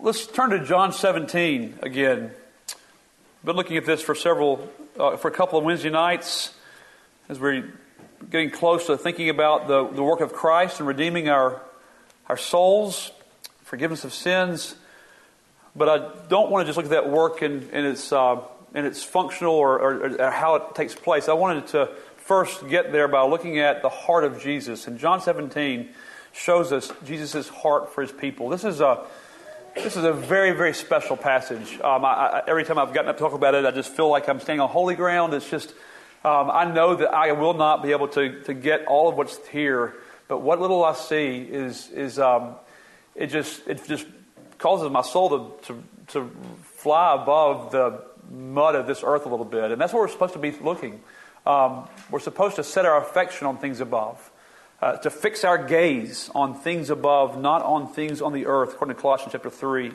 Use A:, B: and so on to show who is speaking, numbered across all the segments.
A: let's turn to John 17 again. Been looking at this for several, uh, for a couple of Wednesday nights as we're getting close to thinking about the, the work of Christ and redeeming our, our souls, forgiveness of sins. But I don't want to just look at that work and, in its, uh, in its functional or, or, or how it takes place. I wanted to first get there by looking at the heart of Jesus. And John 17 shows us Jesus' heart for his people. This is a this is a very, very special passage. Um, I, I, every time I've gotten up to talk about it, I just feel like I'm standing on holy ground. It's just, um, I know that I will not be able to, to get all of what's here, but what little I see is, is um, it just, it just causes my soul to, to, to fly above the mud of this earth a little bit. And that's where we're supposed to be looking. Um, we're supposed to set our affection on things above uh, to fix our gaze on things above, not on things on the earth, according to Colossians chapter 3.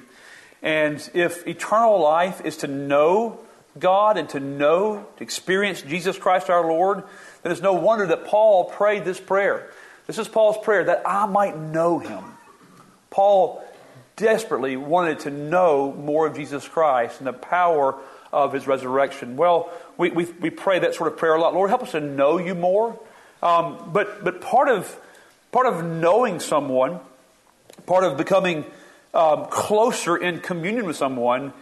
A: And if eternal life is to know God and to know, to experience Jesus Christ our Lord, then it's no wonder that Paul prayed this prayer. This is Paul's prayer that I might know him. Paul desperately wanted to know more of Jesus Christ and the power of his resurrection. Well, we, we, we pray that sort of prayer a lot. Lord, help us to know you more. Um, but but part of part of knowing someone, part of becoming um, closer in communion with someone,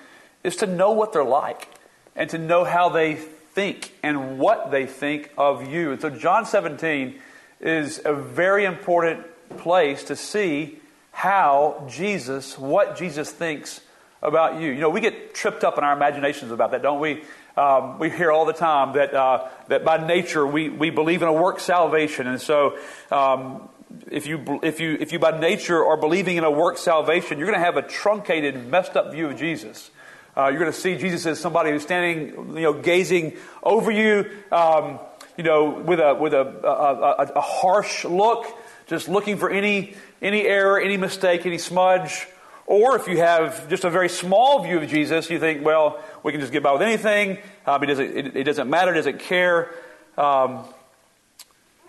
A: is to know what they're like and to know how they think and what they think of you. And so John 17 is a very important place to see how Jesus, what Jesus thinks about you. You know, we get tripped up in our imaginations about that, don't we? Um, we hear all the time that, uh, that by nature we, we believe in a work salvation. And so, um, if you, if, you, if you by nature are believing in a work salvation, you're going to have a truncated, messed up view of Jesus. Uh, you're going to see Jesus as somebody who's standing, you know, gazing over you, um, you know, with a with a, a, a, a, harsh look, just looking for any any error, any mistake, any smudge. Or if you have just a very small view of Jesus, you think, well, we can just get by with anything. Um, it, doesn't, it, it, doesn't matter, doesn't care. Um,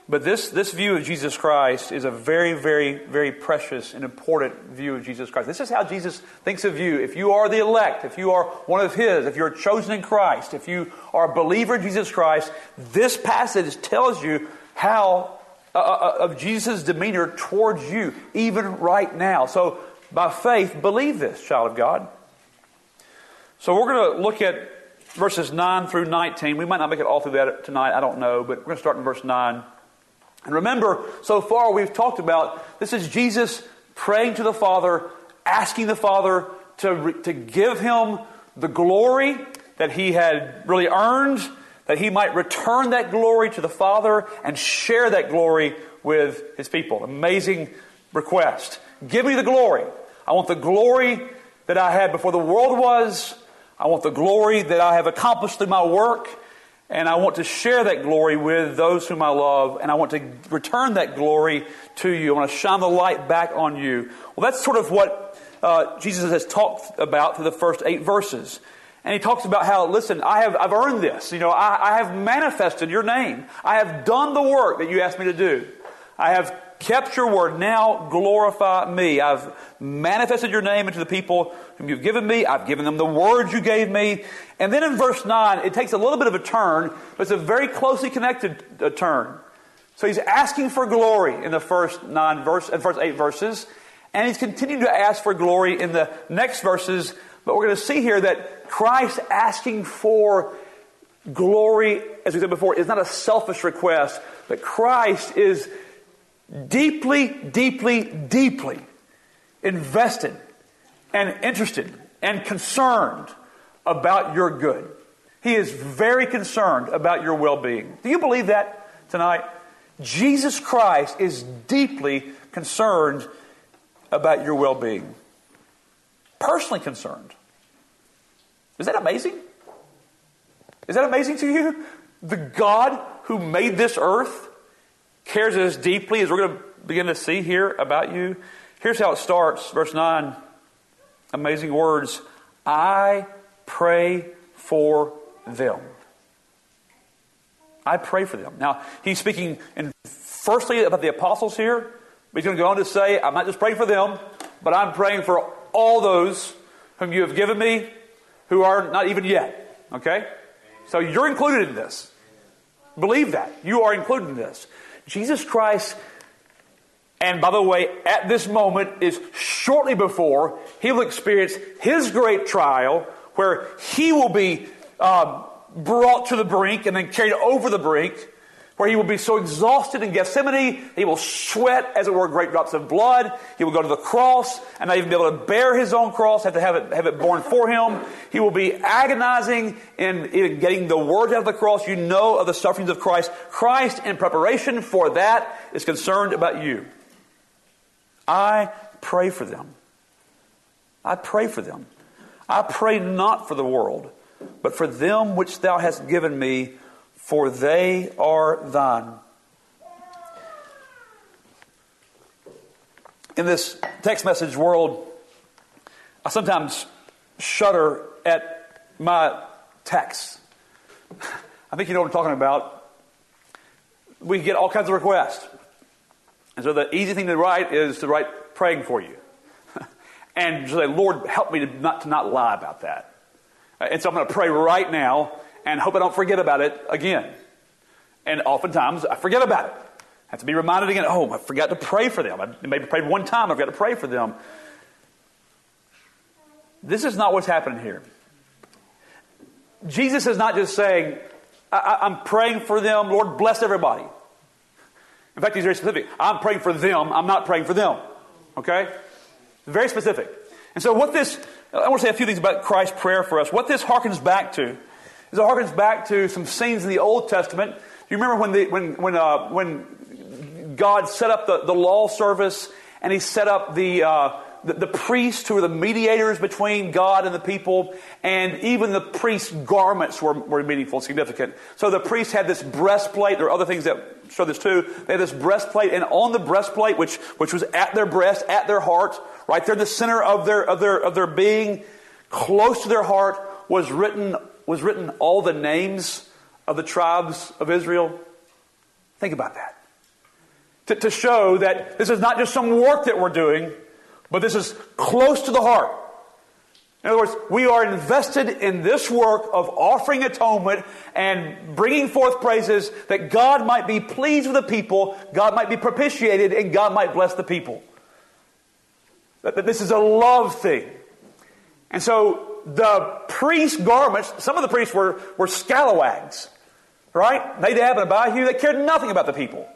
A: but this, this view of Jesus Christ is a very, very, very precious and important view of Jesus Christ. This is how Jesus thinks of you. If you are the elect, if you are one of His, if you're chosen in Christ, if you are a believer in Jesus Christ, this passage tells you how uh, uh of Jesus' demeanor towards you, even right now. So by faith, believe this, child of God. So we're going to look at verses 9 through 19. We might not make it all through that tonight, I don't know, but we're going to start in verse 9. And remember, so far we've talked about this is Jesus praying to the Father, asking the Father to, to give him the glory that he had really earned, that he might return that glory to the Father and share that glory with his people. Amazing request. Give me the glory. I want the glory that I had before the world was. I want the glory that I have accomplished through my work. And I want to share that glory with those whom I love. And I want to return that glory to you. I want to shine the light back on you. Well, that's sort of what uh, Jesus has talked about through the first eight verses. And he talks about how, listen, I have, I've earned this. You know, I, I have manifested your name. I have done the work that you asked me to do. I have kept your word. Now glorify me. I've manifested your name into the people whom you've given me. I've given them the words you gave me. And then in verse 9, it takes a little bit of a turn, but it's a very closely connected uh, turn. So he's asking for glory in the first nine verse, and first eight verses, and he's continuing to ask for glory in the next verses. But we're going to see here that Christ asking for glory, as we said before, is not a selfish request, but Christ is deeply, deeply, deeply invested and interested and concerned about your good. He is very concerned about your well being. Do you believe that tonight? Jesus Christ is deeply concerned about your well being. Personally concerned. Is that amazing? Is that amazing to you? The God who made this earth cares as deeply as we're going to begin to see here about you. Here's how it starts, verse 9. Amazing words. I pray for them. I pray for them. Now, he's speaking in firstly about the apostles here, but he's going to go on to say, I'm not just praying for them, but I'm praying for all those whom you have given me who are not even yet. Okay? So you're included in this. Believe that. You are included in this. Jesus Christ, and by the way, at this moment is shortly before he will experience his great trial where he will be uh, brought to the brink and then carried over the brink where he will be so exhausted in Gethsemane, he will sweat, as it were, great drops of blood. He will go to the cross and not even be able to bear his own cross, have to have it, have it borne for him. He will be agonizing in, in getting the words out of the cross. You know of the sufferings of Christ. Christ, in preparation for that, is concerned about you. I pray for them. I pray for them. I pray not for the world, but for them which thou hast given me for they are thine. In this text message world, I sometimes shudder at my texts. I think you know what I'm talking about. We get all kinds of requests. And so the easy thing to write is to write praying for you. and just say, Lord, help me to not, to not lie about that. Uh, and so I'm going to pray right now and hope I don't forget about it again. And oftentimes I forget about it. I have to be reminded again, oh, I forgot to pray for them. I maybe prayed one time, I've got to pray for them. This is not what's happening here. Jesus is not just saying, I- am praying for them, Lord, bless everybody. In fact, he's very specific. I'm praying for them, I'm not praying for them. Okay? Very specific. And so, what this, I want to say a few things about Christ's prayer for us. What this harkens back to it harkens back to some scenes in the Old Testament. Do you remember when, the, when, when, uh, when God set up the, the law service and he set up the, uh, the, the, priests who were the mediators between God and the people, and even the priest's garments were, were meaningful, significant. So the priests had this breastplate. There are other things that show this too. They had this breastplate, and on the breastplate, which, which was at their breast, at their heart, right there in the center of their, of their, of their being, close to their heart, was written was written all the names of the tribes of Israel? Think about that. To, to show that this is not just some work that we're doing, but this is close to the heart. In other words, we are invested in this work of offering atonement and bringing forth praises that God might be pleased with the people, God might be propitiated, and God might bless the people. That this is a love thing. And so the priest's garments, some of the priests were, were scalawags, right? Nadab and Abihu, they cared nothing about the people.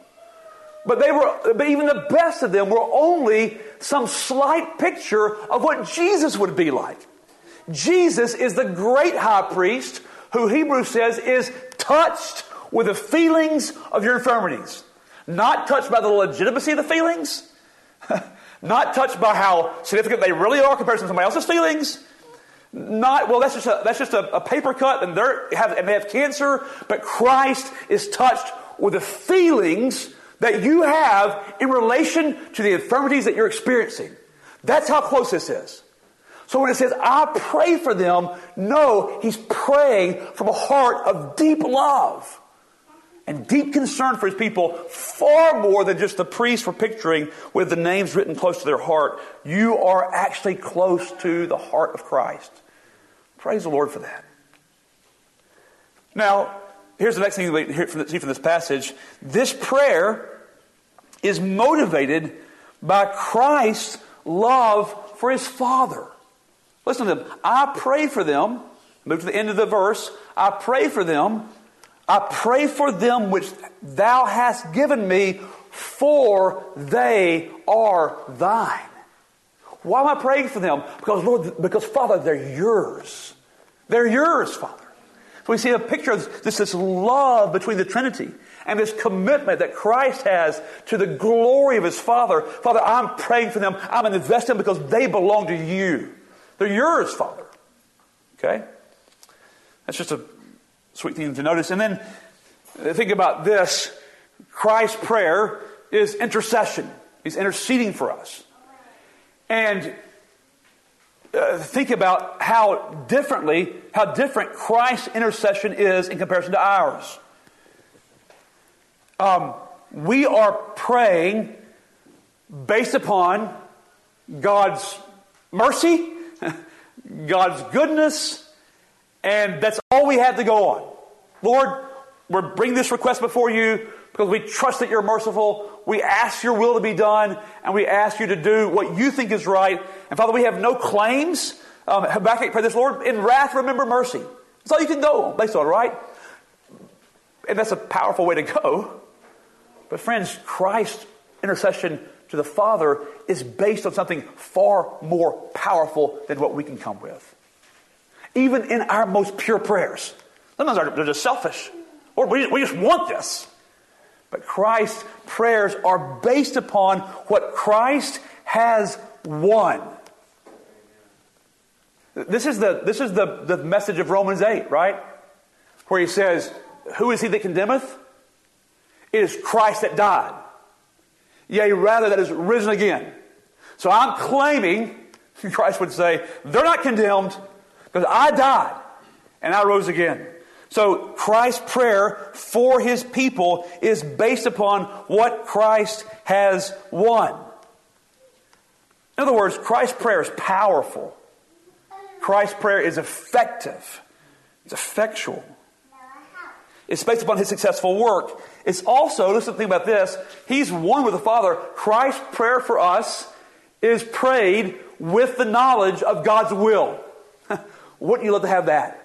A: But they were, but even the best of them were only some slight picture of what Jesus would be like. Jesus is the great high priest who Hebrews says is touched with the feelings of your infirmities. Not touched by the legitimacy of the feelings, not touched by how significant they really are compared to somebody else's feelings, not, well, that's just a, that's just a, a paper cut and, have, and they have cancer, but Christ is touched with the feelings that you have in relation to the infirmities that you're experiencing. That's how close this is. So when it says, I pray for them, no, he's praying from a heart of deep love and deep concern for his people, far more than just the priests were picturing with the names written close to their heart. You are actually close to the heart of Christ. Praise the Lord for that. Now, here's the next thing we see from this passage. This prayer is motivated by Christ's love for his Father. Listen to them. I pray for them. Move to the end of the verse. I pray for them. I pray for them which thou hast given me, for they are thine. Why am I praying for them? Because, Lord, because, Father, they're yours. They're yours, Father. So we see a picture of this, this love between the Trinity and this commitment that Christ has to the glory of his Father. Father, I'm praying for them. I'm investing because they belong to you. They're yours, Father. Okay? That's just a sweet thing to notice. And then uh, think about this Christ's prayer is intercession, He's interceding for us. And uh, think about how differently, how different Christ's intercession is in comparison to ours. Um, we are praying based upon God's mercy, God's goodness, and that's all we have to go on. Lord, we're bringing this request before you because we trust that you're merciful. We ask your will to be done, and we ask you to do what you think is right. And Father, we have no claims. Um, Habakkuk pray this, Lord, in wrath remember mercy. That's all you can go based on, right? And that's a powerful way to go. But friends, Christ's intercession to the Father is based on something far more powerful than what we can come with. Even in our most pure prayers. Sometimes they're just selfish. Or we, we just want this. But Christ's prayers are based upon what Christ has won. This is the, this is the, the message of Romans 8, right? Where he says, Who is he that condemneth? It is Christ that died. Yea, rather, that is risen again. So I'm claiming, Christ would say, they're not condemned because I died and I rose again. So Christ's prayer for his people is based upon what Christ has won. In other words, Christ's prayer is powerful. Christ's prayer is effective. It's effectual. It's based upon his successful work. It's also, listen think about this, he's one with the Father. Christ's prayer for us is prayed with the knowledge of God's will. Wouldn't you love to have that?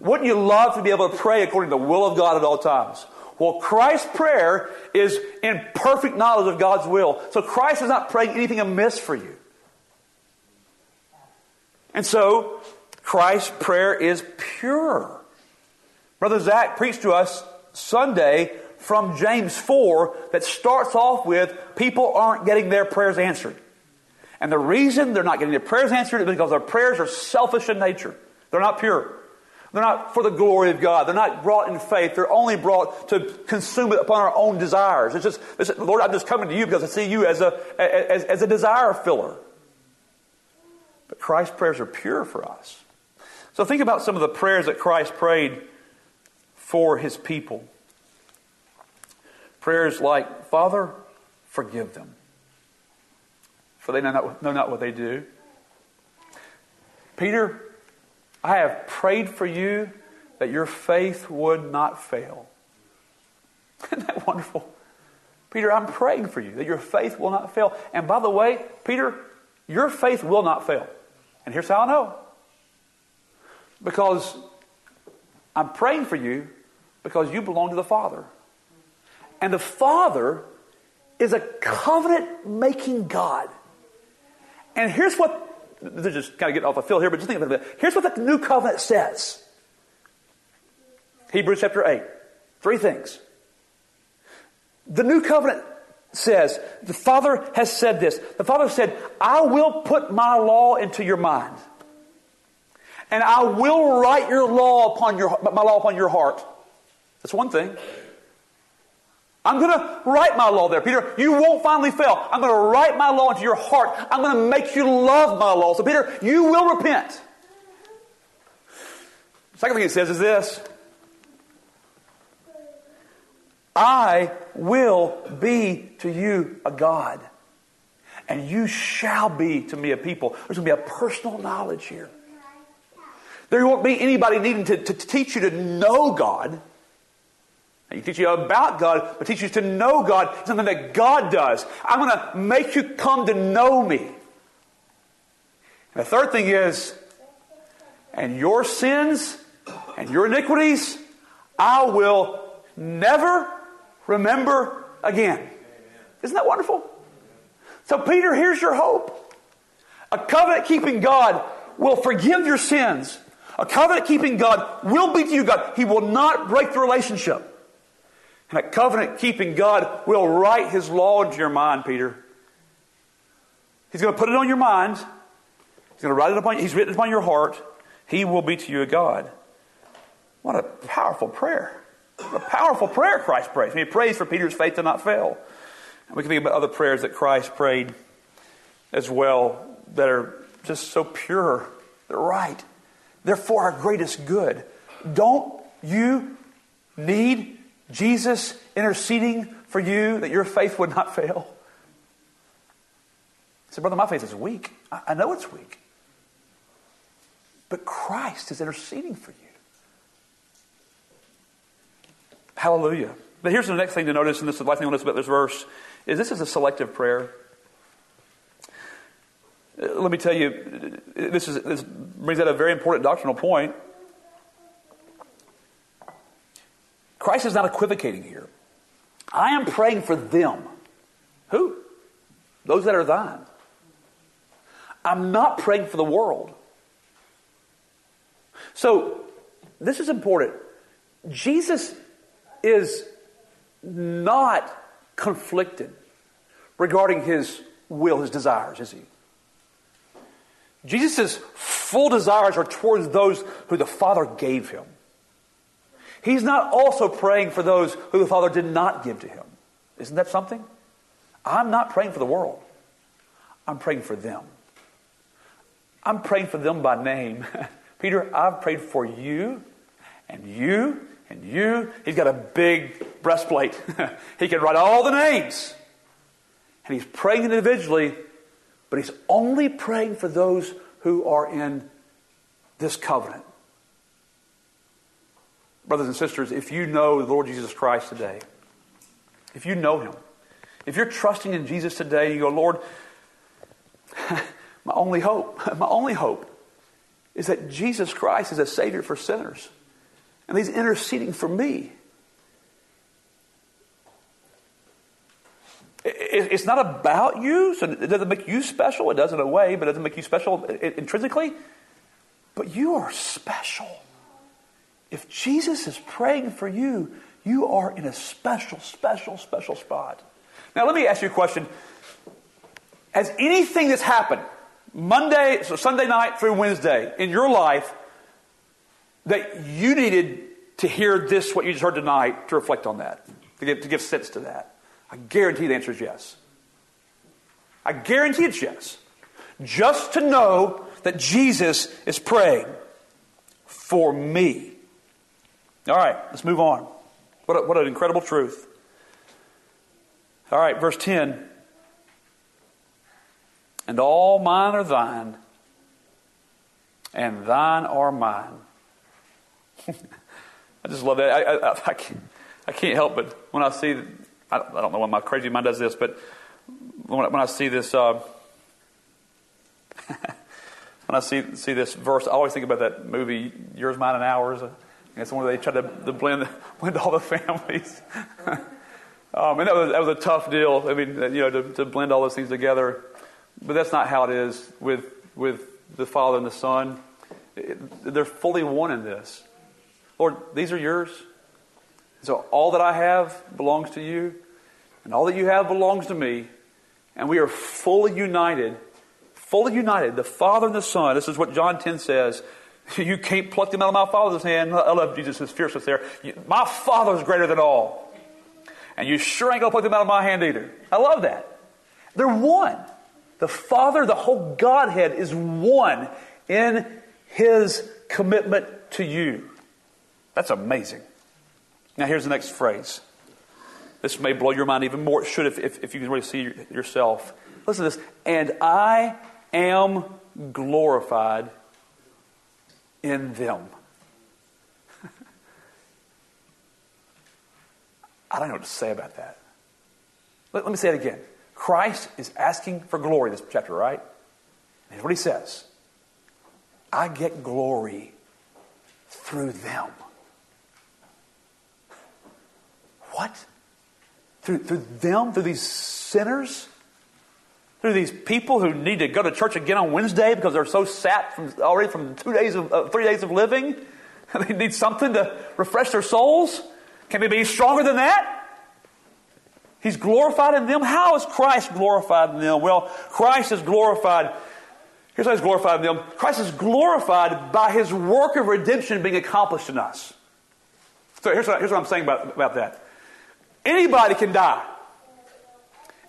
A: Wouldn't you love to be able to pray according to the will of God at all times? Well, Christ's prayer is in perfect knowledge of God's will. So Christ is not praying anything amiss for you. And so, Christ's prayer is pure. Brother Zach preached to us Sunday from James 4 that starts off with people aren't getting their prayers answered. And the reason they're not getting their prayers answered is because their prayers are selfish in nature. They're not pure. They're not for the glory of God. They're not brought in faith. They're only brought to consume it upon our own desires. It's just, it's, Lord, I'm just coming to you because I see you as a, as, as a desire filler. But Christ's prayers are pure for us. So think about some of the prayers that Christ prayed for his people. Prayers like, Father, forgive them, for they know not, know not what they do. Peter, I have prayed for you that your faith would not fail. Isn't that wonderful? Peter, I'm praying for you that your faith will not fail. And by the way, Peter, your faith will not fail. And here's how I know. Because I'm praying for you because you belong to the Father. And the Father is a covenant making God. And here's what this is just kind of getting off the fill here, but just think about it. Here's what the new covenant says Hebrews chapter 8. Three things. The new covenant says, the Father has said this. The Father said, I will put my law into your mind. And I will write your law upon your, my law upon your heart. That's one thing. I'm going to write my law there. Peter, you won't finally fail. I'm going to write my law into your heart. I'm going to make you love my law. So, Peter, you will repent. Second thing it says is this I will be to you a God, and you shall be to me a people. There's going to be a personal knowledge here. There won't be anybody needing to, to, to teach you to know God. He teach you about God, but teach you to know God, something that God does. I'm going to make you come to know me. And the third thing is, and your sins and your iniquities, I will never remember again. Isn't that wonderful? So, Peter, here's your hope. A covenant keeping God will forgive your sins. A covenant keeping God will be to you God. He will not break the relationship. And a covenant keeping God will write His law into your mind, Peter. He's going to put it on your mind. He's going to write it upon He's written it upon your heart. He will be to you a God. What a powerful prayer. What a powerful prayer Christ prays. I mean, he prays for Peter's faith to not fail. And we can think about other prayers that Christ prayed as well that are just so pure. They're right. They're for our greatest good. Don't you need Jesus interceding for you that your faith would not fail? I said, Brother, my faith is weak. I, I know it's weak. But Christ is interceding for you. Hallelujah. But here's the next thing to notice, and this is the last thing to notice about this verse, is this is a selective prayer. Uh, let me tell you, this, is, this brings out a very important doctrinal point. Christ is not equivocating here. I am praying for them. Who? Those that are thine. I'm not praying for the world. So, this is important. Jesus is not conflicted regarding his will, his desires, is he? Jesus' full desires are towards those who the Father gave him. He's not also praying for those who the Father did not give to him. Isn't that something? I'm not praying for the world. I'm praying for them. I'm praying for them by name. Peter, I've prayed for you and you and you. He's got a big breastplate. he can write all the names. And he's praying individually, but he's only praying for those who are in this covenant. Brothers and sisters, if you know the Lord Jesus Christ today, if you know him, if you're trusting in Jesus today, you go, Lord, my only hope, my only hope is that Jesus Christ is a Savior for sinners. And He's interceding for me. It's not about you, so it doesn't make you special. It does in a way, but it doesn't make you special intrinsically. But you are special. If Jesus is praying for you, you are in a special, special, special spot. Now, let me ask you a question. Has anything that's happened Monday, so Sunday night through Wednesday in your life that you needed to hear this, what you just heard tonight, to reflect on that, to give, to give sense to that? I guarantee the answer is yes. I guarantee it's yes. Just to know that Jesus is praying for me. All right, let's move on. What, a, what an incredible truth. All right, verse 10 and all mine are thine, and thine are mine. I just love that. I, I, I, can't, I, can't, help but when I see, I, I, don't know why my crazy mind does this, but when, when I see this, uh, when I see see this verse, I always think about that movie, Yours, Mine, and Ours. It's one where they try to, to blend blend all the families. um, and that was that was a tough deal. I mean, you know, to, to blend all those things together. But that's not how it is with, with the Father and the Son. they're fully one in this. Lord, these are yours. So all that I have belongs to you, and all that you have belongs to me. And we are fully united, fully united, the Father and the Son. This is what John 10 says. You can't pluck them out of my Father's hand. I love Jesus' fierceness there. My Father is greater than all. And you sure ain't going to pluck them out of my hand either. I love that. They're one. The Father, the whole Godhead, is one in his commitment to you. That's amazing. Now, here's the next phrase. This may blow your mind even more. It should if, if, if you can really see yourself. Listen to this. And I am glorified in them. I don't know what to say about that. Let, let me say it again. Christ is asking for glory this chapter, right? And here's what he says I get glory through them. What? Through, through them? Through these sinners? Through these people who need to go to church again on Wednesday because they're so sat from, already from two days of, uh, three days of living? they need something to refresh their souls? Can we be stronger than that? He's glorified in them. How is Christ glorified in them? Well, Christ is glorified. Here's how he's glorified in them. Christ is glorified by his work of redemption being accomplished in us. So here's what, here's what I'm saying about, about that. Anybody can die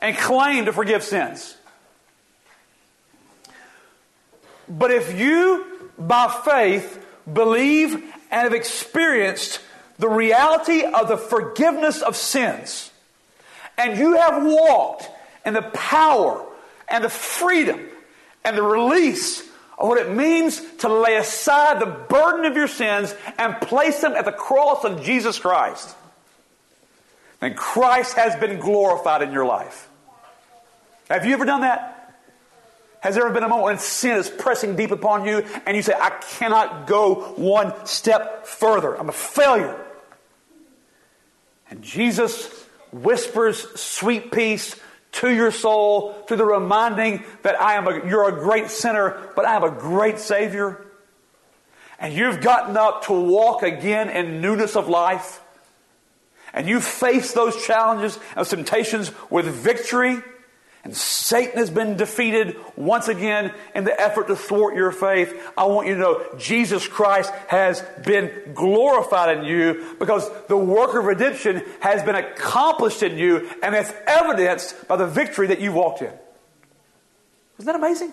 A: and claim to forgive sins. But if you, by faith, believe and have experienced the reality of the forgiveness of sins, and you have walked in the power and the freedom and the release of what it means to lay aside the burden of your sins and place them at the cross of Jesus Christ, then Christ has been glorified in your life. Have you ever done that? Has there ever been a moment when sin is pressing deep upon you and you say, I cannot go one step further? I'm a failure. And Jesus whispers sweet peace to your soul through the reminding that I am a, you're a great sinner, but I have a great Savior. And you've gotten up to walk again in newness of life. And you face those challenges and temptations with victory and Satan has been defeated once again in the effort to thwart your faith. I want you to know Jesus Christ has been glorified in you because the work of redemption has been accomplished in you and it's evidenced by the victory that you walked in. Isn't that amazing?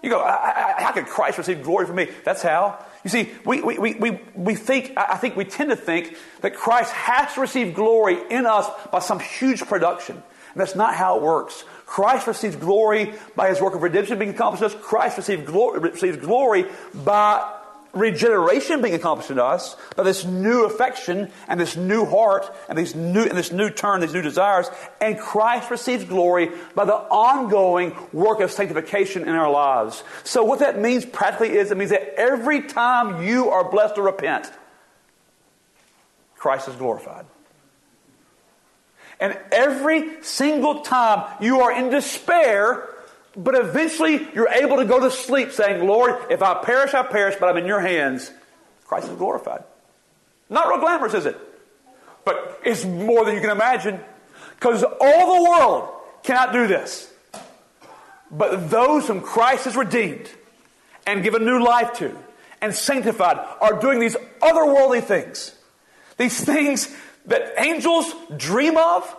A: You go, I, I, how could Christ receive glory from me? That's how. You see, we, we, we, we, we think, I think we tend to think that Christ has to receive glory in us by some huge production. That's not how it works. Christ receives glory by his work of redemption being accomplished in us. Christ receives glory, receives glory by regeneration being accomplished in us, by this new affection and this new heart and, these new, and this new turn, these new desires. And Christ receives glory by the ongoing work of sanctification in our lives. So what that means practically is it means that every time you are blessed to repent, Christ is glorified. And every single time you are in despair, but eventually you're able to go to sleep saying, Lord, if I perish, I perish, but I'm in your hands, Christ is glorified. Not real glamorous, is it? But it's more than you can imagine. Because all the world cannot do this. But those whom Christ has redeemed and given new life to and sanctified are doing these otherworldly things. These things that angels dream of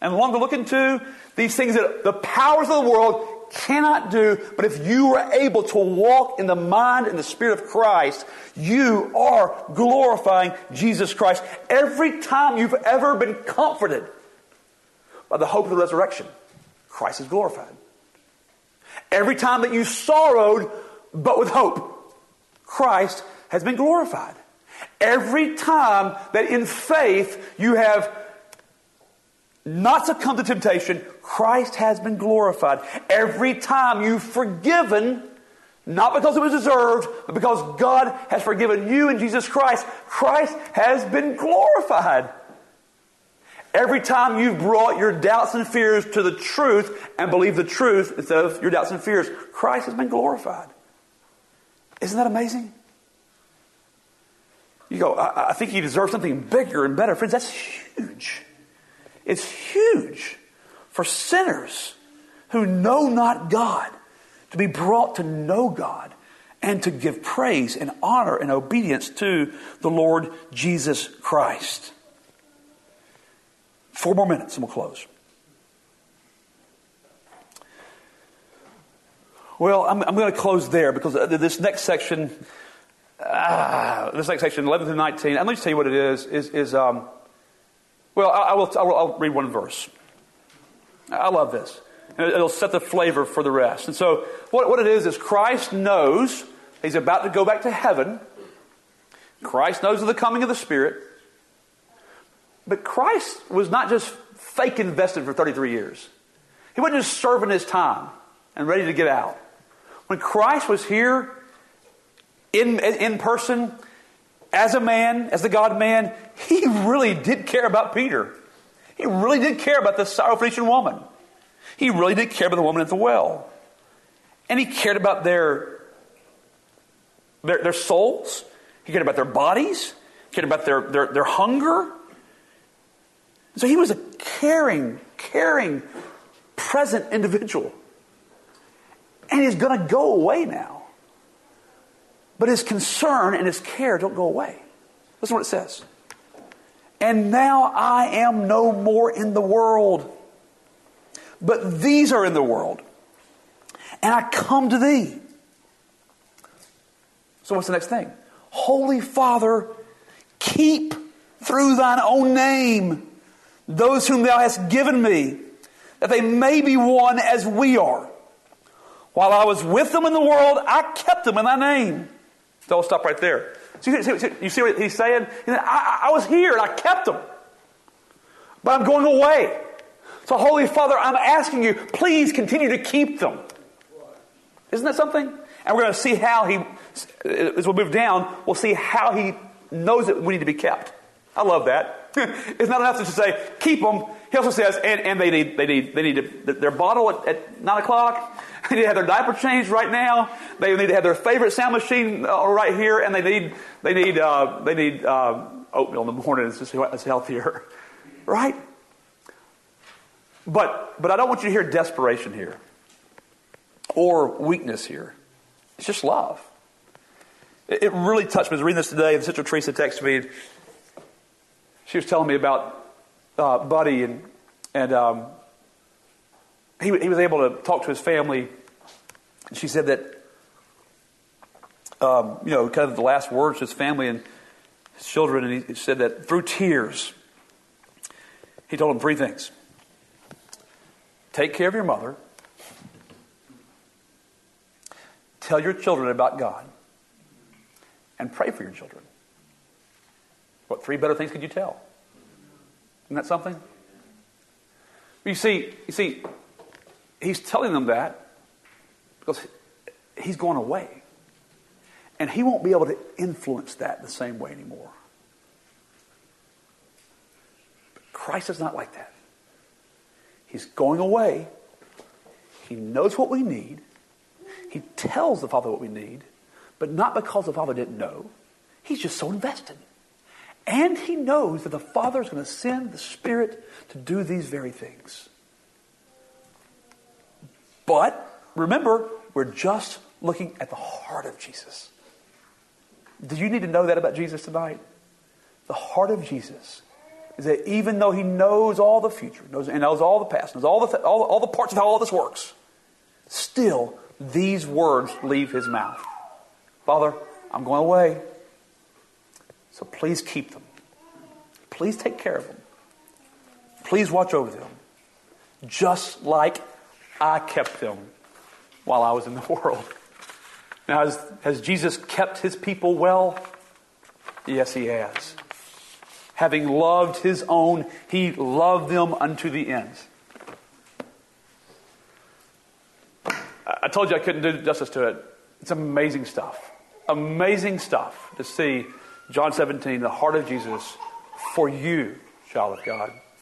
A: and long to look into, these things that the powers of the world cannot do, but if you are able to walk in the mind and the spirit of Christ, you are glorifying Jesus Christ. Every time you've ever been comforted by the hope of the resurrection, Christ is glorified. Every time that you sorrowed, but with hope, Christ has been glorified. Every time that in faith you have not succumbed to temptation, Christ has been glorified. Every time you've forgiven, not because it was deserved, but because God has forgiven you in Jesus Christ, Christ has been glorified. Every time you've brought your doubts and fears to the truth and believe the truth instead of your doubts and fears, Christ has been glorified. Isn't that amazing? You go, I, I think you deserve something bigger and better. Friends, that's huge. It's huge for sinners who know not God to be brought to know God and to give praise and honor and obedience to the Lord Jesus Christ. Four more minutes and we'll close. Well, I'm, I'm going to close there because uh, this next section ah, this next section, 11 through 19, and let me tell you what it is, is, is um, well, I, I, will, I, will, I'll read one verse. I love this. And it'll set the flavor for the rest. And so, what, what it is, is Christ knows he's about to go back to heaven. Christ knows of the coming of the Spirit. But Christ was not just fake invested for 33 years. He wasn't just serving his time and ready to get out. When Christ was here, in, in person, as a man, as the God man, he really did care about Peter. He really did care about the Syrophoenician woman. He really did care about the woman at the well. And he cared about their, their, their souls. He cared about their bodies. He cared about their, their, their hunger. So he was a caring, caring, present individual. And he's going to go away now. But his concern and his care don't go away. Listen to what it says. And now I am no more in the world, but these are in the world. And I come to thee. So, what's the next thing? Holy Father, keep through thine own name those whom thou hast given me, that they may be one as we are. While I was with them in the world, I kept them in thy name. So I'll stop right there. So you, see, you see what he's saying? I, I was here and I kept them. But I'm going away. So, Holy Father, I'm asking you, please continue to keep them. Isn't that something? And we're going to see how he, as we move down, we'll see how he knows that we need to be kept. I love that. it's not enough to just say, keep them. He also says, and, and they need, they need, they need to, their bottle at, at 9 o'clock. They need to have their diaper changed right now. They need to have their favorite sound machine uh, right here. And they need, they need, uh, they need, uh, oatmeal in the morning. It's healthier. Right? But, but I don't want you to hear desperation here or weakness here. It's just love. It, it really touched me. I was reading this today, and Sister Teresa texted me. She was telling me about uh, Buddy, and, and um, he, he was able to talk to his family. And she said that, um, you know, kind of the last words to his family and his children, and he said that through tears, he told them three things take care of your mother, tell your children about God, and pray for your children. What three better things could you tell? Isn't that something? You see, you see, he's telling them that because he's going away. And he won't be able to influence that the same way anymore. But Christ is not like that. He's going away. He knows what we need. He tells the Father what we need, but not because the Father didn't know. He's just so invested. And he knows that the Father is going to send the Spirit to do these very things. But remember, we're just looking at the heart of Jesus. Do you need to know that about Jesus tonight? The heart of Jesus is that even though he knows all the future, knows, and knows all the past, knows all the, all, all the parts of how all this works, still these words leave his mouth. Father, I'm going away. So please keep them. Please take care of them. Please watch over them. Just like I kept them while I was in the world. Now, has, has Jesus kept his people well? Yes, he has. Having loved his own, he loved them unto the end. I told you I couldn't do justice to it. It's amazing stuff. Amazing stuff to see John 17, the heart of Jesus for you, child of God.